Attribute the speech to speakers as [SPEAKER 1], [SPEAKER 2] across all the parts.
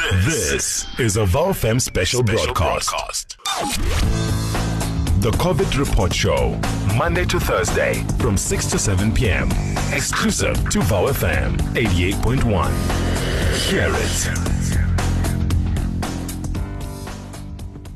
[SPEAKER 1] This is a VowFM special, broadcast. The COVID Report Show, Monday to Thursday from 6 to 7 p.m. Exclusive to VowFM 88.1. Hear it.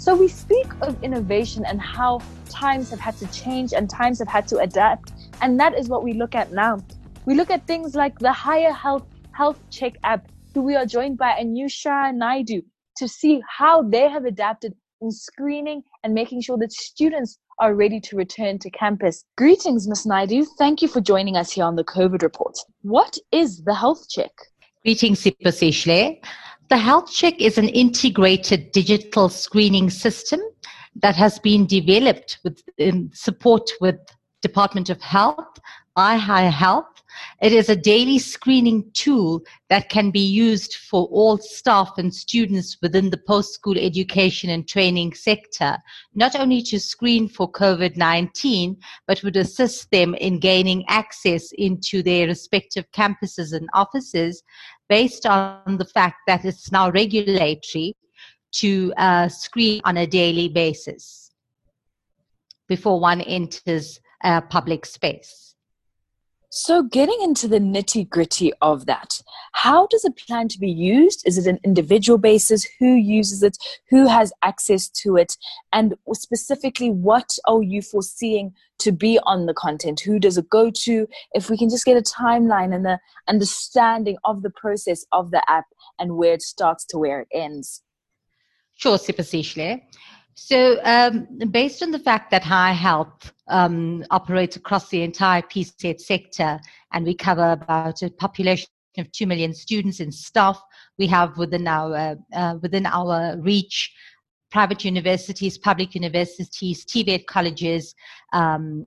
[SPEAKER 2] So we speak of innovation and how times have had to change and times have had to adapt. And that is what we look at now. We look at things like the Higher Health Health Check app, who we are joined by Anusha Naidu to see how they have adapted in screening and making sure that students are ready to return to campus. Greetings, Ms. Naidu. Thank you for joining us here on the COVID report. What is the health check?
[SPEAKER 3] Greetings, Siphosihle. The health check is an integrated digital screening system that has been developed with in support with Department of Health, iHigh Health, it is a daily screening tool that can be used for all staff and students within the post-school education and training sector, not only to screen for COVID-19, but would assist them in gaining access into their respective campuses and offices based on the fact that it's now regulatory to uh, screen on a daily basis before one enters a public space.
[SPEAKER 2] So, getting into the nitty gritty of that, how does it plan to be used? Is it an individual basis? Who uses it? Who has access to it? And specifically, what are you foreseeing to be on the content? Who does it go to? If we can just get a timeline and the understanding of the process of the app and where it starts to where it ends.
[SPEAKER 3] Sure, Siphosihle. So, um, based on the fact that Higher Health um, operates across the entire PSET sector, and we cover about a population of two million students and staff, we have within our uh, within our reach private universities, public universities, TVET colleges, um,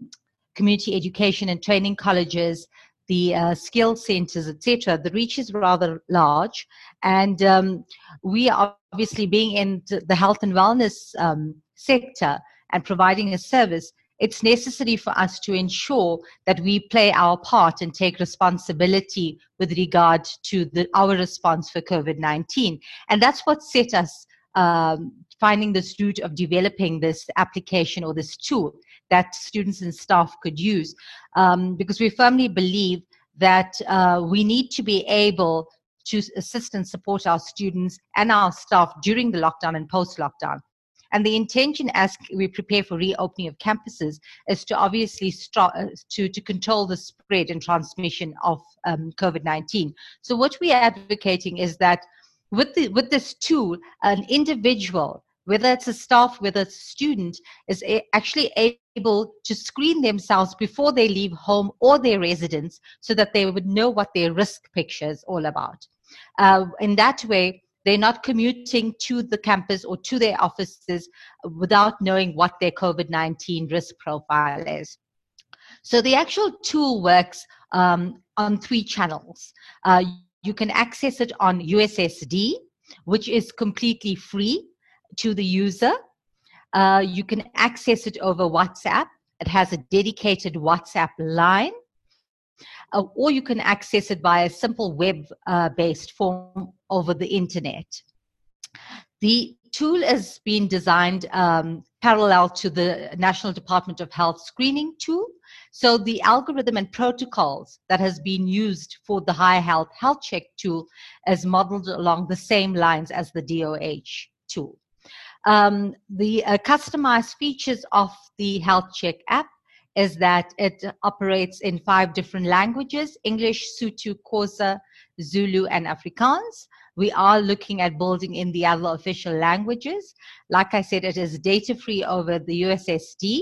[SPEAKER 3] community education and training colleges, the uh, skill centers, etc. The reach is rather large, and um, we are obviously being in the health and wellness um, sector and providing a service. It's necessary for us to ensure that we play our part and take responsibility with regard to the, our response for COVID 19. And that's what set us um, finding this route of developing this application or this tool that students and staff could use um, because we firmly believe that uh, we need to be able to assist and support our students and our staff during the lockdown and post lockdown. And the intention as we prepare for reopening of campuses is to obviously uh, to, to control the spread and transmission of um, COVID 19. So, what we are advocating is that with, the, with this tool, an individual whether it's a staff, whether it's a student, is a- actually able to screen themselves before they leave home or their residence so that they would know what their risk picture is all about. Uh, in that way, they're not commuting to the campus or to their offices without knowing what their COVID 19 risk profile is. So the actual tool works um, on three channels. Uh, you can access it on USSD, which is completely free to the user. Uh, you can access it over WhatsApp. It has a dedicated WhatsApp line. Uh, or you can access it via a simple web uh, based form over the internet. The tool has been designed um, parallel to the National Department of Health screening tool. So the algorithm and protocols that has been used for the Higher Health Health Check tool is modeled along the same lines as the DOH tool. Um, the uh, customized features of the Health Check app is that it operates in five different languages English, Sotho, Xhosa, Zulu, and Afrikaans. We are looking at building in the other official languages. Like I said, it is data free over the USSD.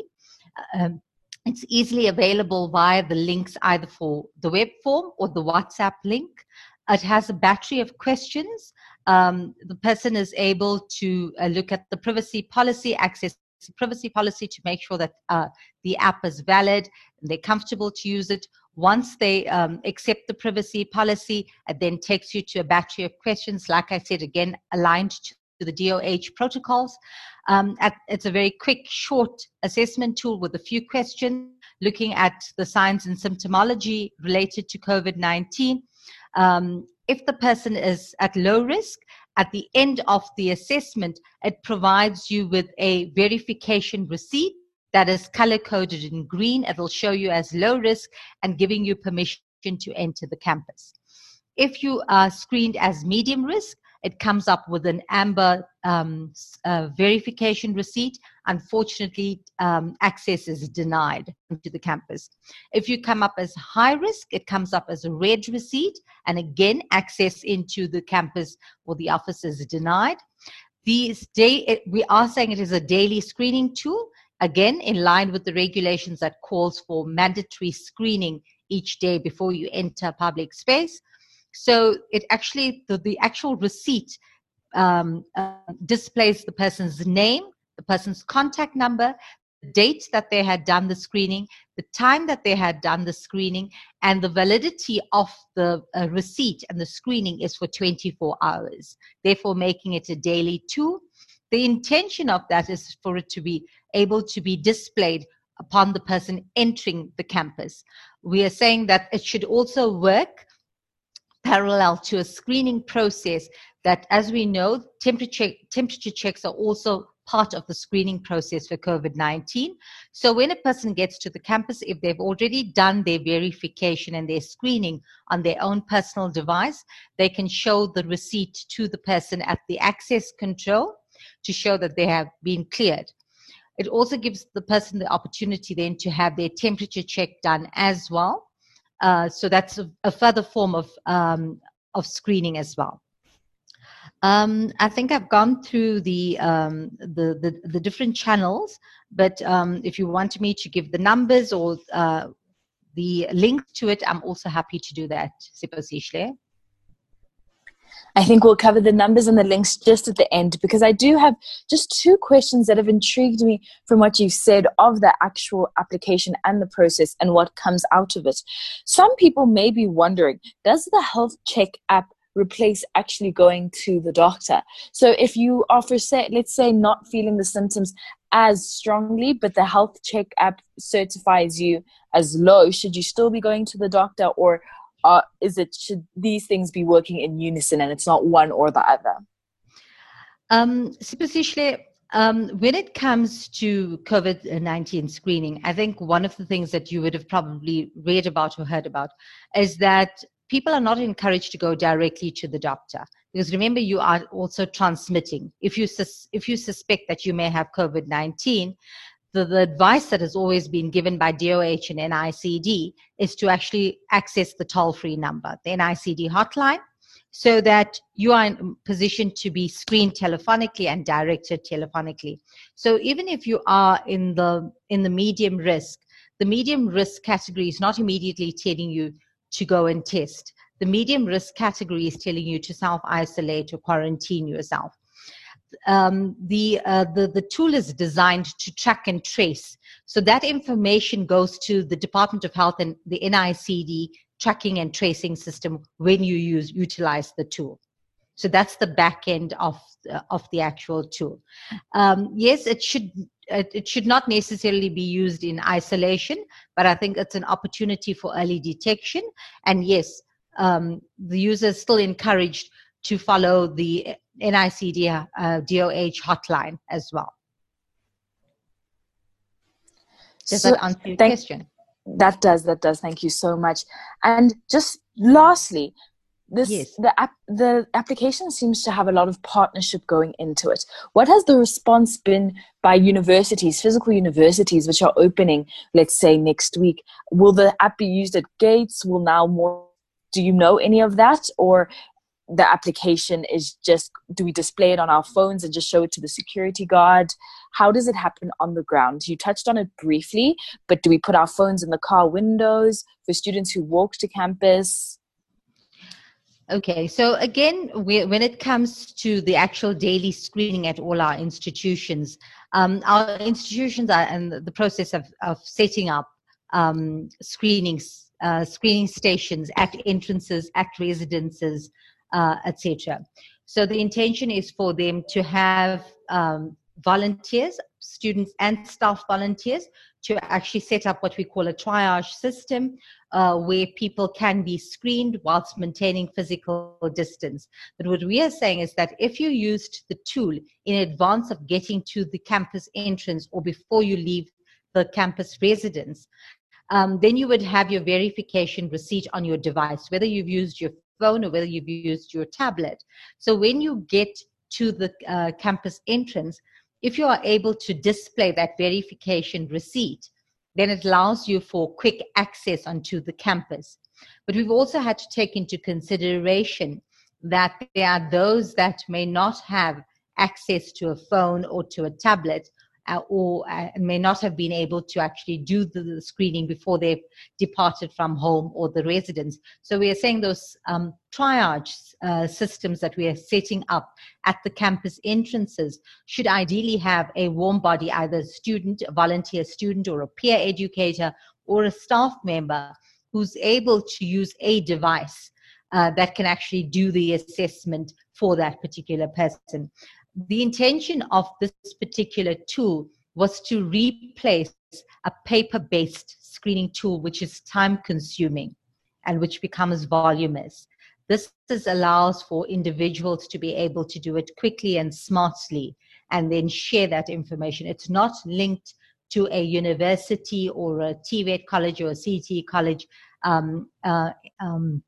[SPEAKER 3] Um, it's easily available via the links either for the web form or the WhatsApp link. It has a battery of questions um, the person is able to uh, look at the privacy policy, access privacy policy to make sure that uh, the app is valid and they're comfortable to use it. Once they um, accept the privacy policy, it then takes you to a battery of questions, like I said, again, aligned to the DOH protocols. Um, at, it's a very quick, short assessment tool with a few questions looking at the signs and symptomology related to COVID 19. Um, if the person is at low risk, At the end of the assessment, it provides you with a verification receipt that is color coded in green. It'll show you as low risk and giving you permission to enter the campus. If you are screened as medium risk, it comes up with an amber um, uh, verification receipt. Unfortunately, um, access is denied to the campus. If you come up as high risk, it comes up as a red receipt, and again, access into the campus or the office is denied. These day, we are saying it is a daily screening tool. Again, in line with the regulations that calls for mandatory screening each day before you enter public space. So it actually, the, the actual receipt um, uh, displays the person's name, the person's contact number, the date that they had done the screening, the time that they had done the screening, and the validity of the uh, receipt and the screening is for 24 hours, therefore making it a daily tool. The intention of that is for it to be able to be displayed upon the person entering the campus. We are saying that it should also work parallel to a screening process that, as we know, temperature, temperature checks are also part of the screening process for COVID 19. So, when a person gets to the campus, if they've already done their verification and their screening on their own personal device, they can show the receipt to the person at the access control to show that they have been cleared. It also gives the person the opportunity then to have their temperature check done as well. Uh, so that's a, a, further form of um, of screening as well. Um, I think I've gone through the, um, the, the, the different channels, but um, if you want me to give the numbers or uh, the link to it, I'm also happy to do that, Siphosihle.
[SPEAKER 2] I think we'll cover the numbers and the links just at the end because I do have just two questions that have intrigued me from what you've said of the actual application and the process and what comes out of it. Some people may be wondering does the health check app replace actually going to the doctor? So if you are, for say, let's say, not feeling the symptoms as strongly, but the health check app certifies you as low, should you still be going to the doctor or uh, is it should these things be working in unison and it's not one or the other?
[SPEAKER 3] Um, um, when it comes to COVID 19 screening, I think one of the things that you would have probably read about or heard about is that people are not encouraged to go directly to the doctor because remember you are also transmitting if you sus- if you suspect that you may have covid-19 the, the advice that has always been given by DOH and NICD is to actually access the toll free number, the NICD hotline, so that you are in position to be screened telephonically and directed telephonically. So even if you are in the in the medium risk, the medium risk category is not immediately telling you to go and test. The medium risk category is telling you to self isolate or quarantine yourself um, the, uh, the, the tool is designed to track and trace. So that information goes to the Department of Health and the NICD tracking and tracing system when you use utilize the tool. So that's the back end of uh, of the actual tool. Um, yes, it should it should not necessarily be used in isolation, but I think it's an opportunity for early detection. And yes, um, the user is still encouraged to follow the NICD uh, DOH hotline as well. Does so that answer your thank, question?
[SPEAKER 2] That does. That does. Thank you so much. And just lastly, this yes. the app the application seems to have a lot of partnership going into it. What has the response been by universities, physical universities, which are opening, let's say next week? Will the app be used at gates? Will now more do you know any of that or the application is just do we display it on our phones and just show it to the security guard? How does it happen on the ground? You touched on it briefly but do we put our phones in the car windows for students who walk to campus?
[SPEAKER 3] Okay, so again, we, when it comes to the actual daily screening at all our institutions, um, our institutions are in the process of, of setting up um, screenings, uh, screening stations at entrances, at residences, uh, etc. So the intention is for them to have um, volunteers, students and staff volunteers, to actually set up what we call a triage system uh, where people can be screened whilst maintaining physical distance. But what we are saying is that if you used the tool in advance of getting to the campus entrance or before you leave the campus residence, um, then you would have your verification receipt on your device, whether you've used your phone or whether you've used your tablet. So when you get to the uh, campus entrance, if you are able to display that verification receipt, then it allows you for quick access onto the campus. But we've also had to take into consideration that there are those that may not have access to a phone or to a tablet uh, or uh, may not have been able to actually do the, the, screening before they've departed from home or the residence. So we are saying those um, triage uh, systems that we are setting up at the campus entrances should ideally have a warm body, either a student, a volunteer student, or a peer educator, or a staff member who's able to use a device uh, that can actually do the assessment for that particular person the intention of this particular tool was to replace a paper based screening tool, which is time consuming and which becomes voluminous. This is, allows for individuals to be able to do it quickly and smartly and then share that information. It's not linked to a university or a TVET college or a CT college um, uh, um,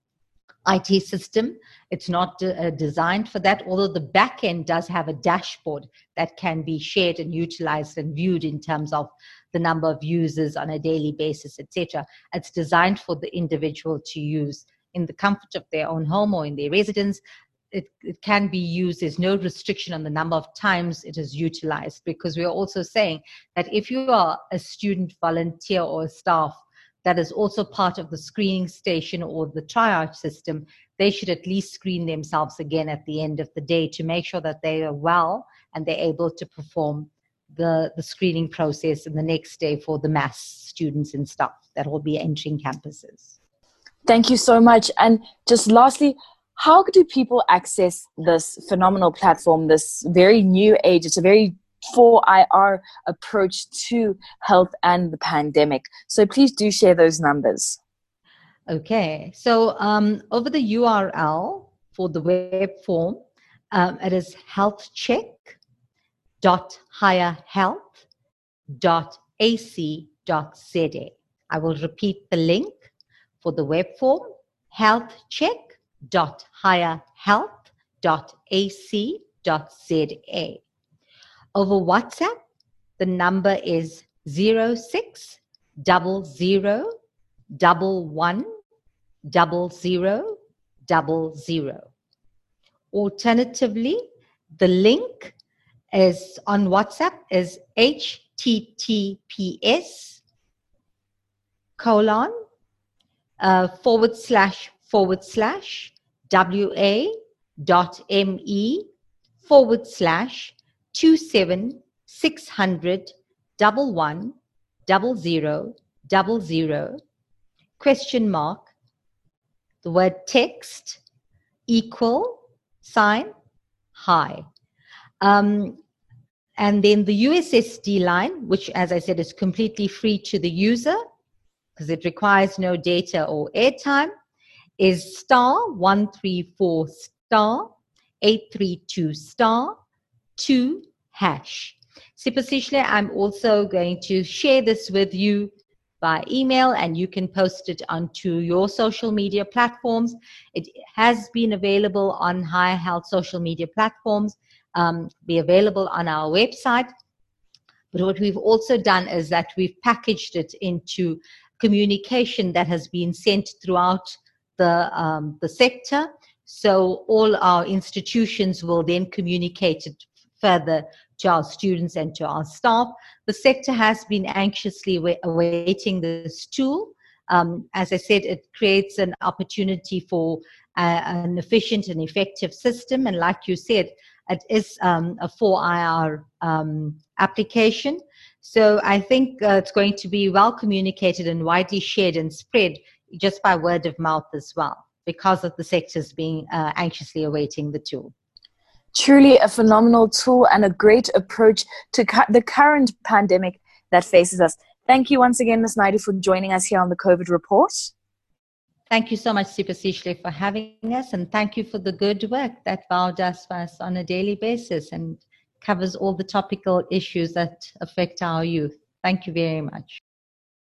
[SPEAKER 3] IT system. It's not uh, designed for that, although the back end does have a dashboard that can be shared and utilized and viewed in terms of the number of users on a daily basis, etc. It's designed for the individual to use in the comfort of their own home or in their residence. It, it can be used. There's no restriction on the number of times it is utilized because we are also saying that if you are a student, volunteer, or a staff that is also part of the screening station or the triage system, they should at least screen themselves again at the end of the day to make sure that they are well and they're able to perform the, the screening process in the next day for the mass students and staff that will be entering campuses.
[SPEAKER 2] Thank you so much. And just lastly, how do people access this phenomenal platform, this very new age? It's a very 4IR approach to health and the pandemic. So please do share those numbers.
[SPEAKER 3] Okay, so um, over the URL for the web form, um, it is healthcheck.higherhealth.ac.za. I will repeat the link for the web form healthcheck.higherhealth.ac.za. Over WhatsApp, the number is 06 double zero double one double zero double zero. Alternatively, the link is on WhatsApp is https colon uh, forward slash forward slash wa dot me forward slash two seven six hundred double one double zero double zero. Question mark. The word text equal sign hi um, and then the ussd line which as i said is completely free to the user because it requires no data or airtime is star 134 star 832 star 2 hash. Siphosihle, I'm also going to share this with you by email and you can post it onto your social media platforms. It has been available on Higher Health social media platforms, um, be available on our website. But what we've also done is that we've packaged it into communication that has been sent throughout the, um, the sector. So all our institutions will then communicate it further to our students and to our staff. The sector has been anxiously awaiting this tool. Um, as I said, it creates an opportunity for uh, an efficient and effective system. And like you said, it is um, a 4IR um, application. So I think uh, it's going to be well communicated and widely shared and spread just by word of mouth as well, because of the sectors being uh, anxiously awaiting the tool.
[SPEAKER 2] Truly a phenomenal tool and a great approach to cu- the current pandemic that faces us. Thank you once again, Ms. Naidu, for joining us here on the COVID report.
[SPEAKER 3] Thank you so much, Sishle, for having us, and thank you for the good work that VOW does for us on a daily basis and covers all the topical issues that affect our youth. Thank you very much.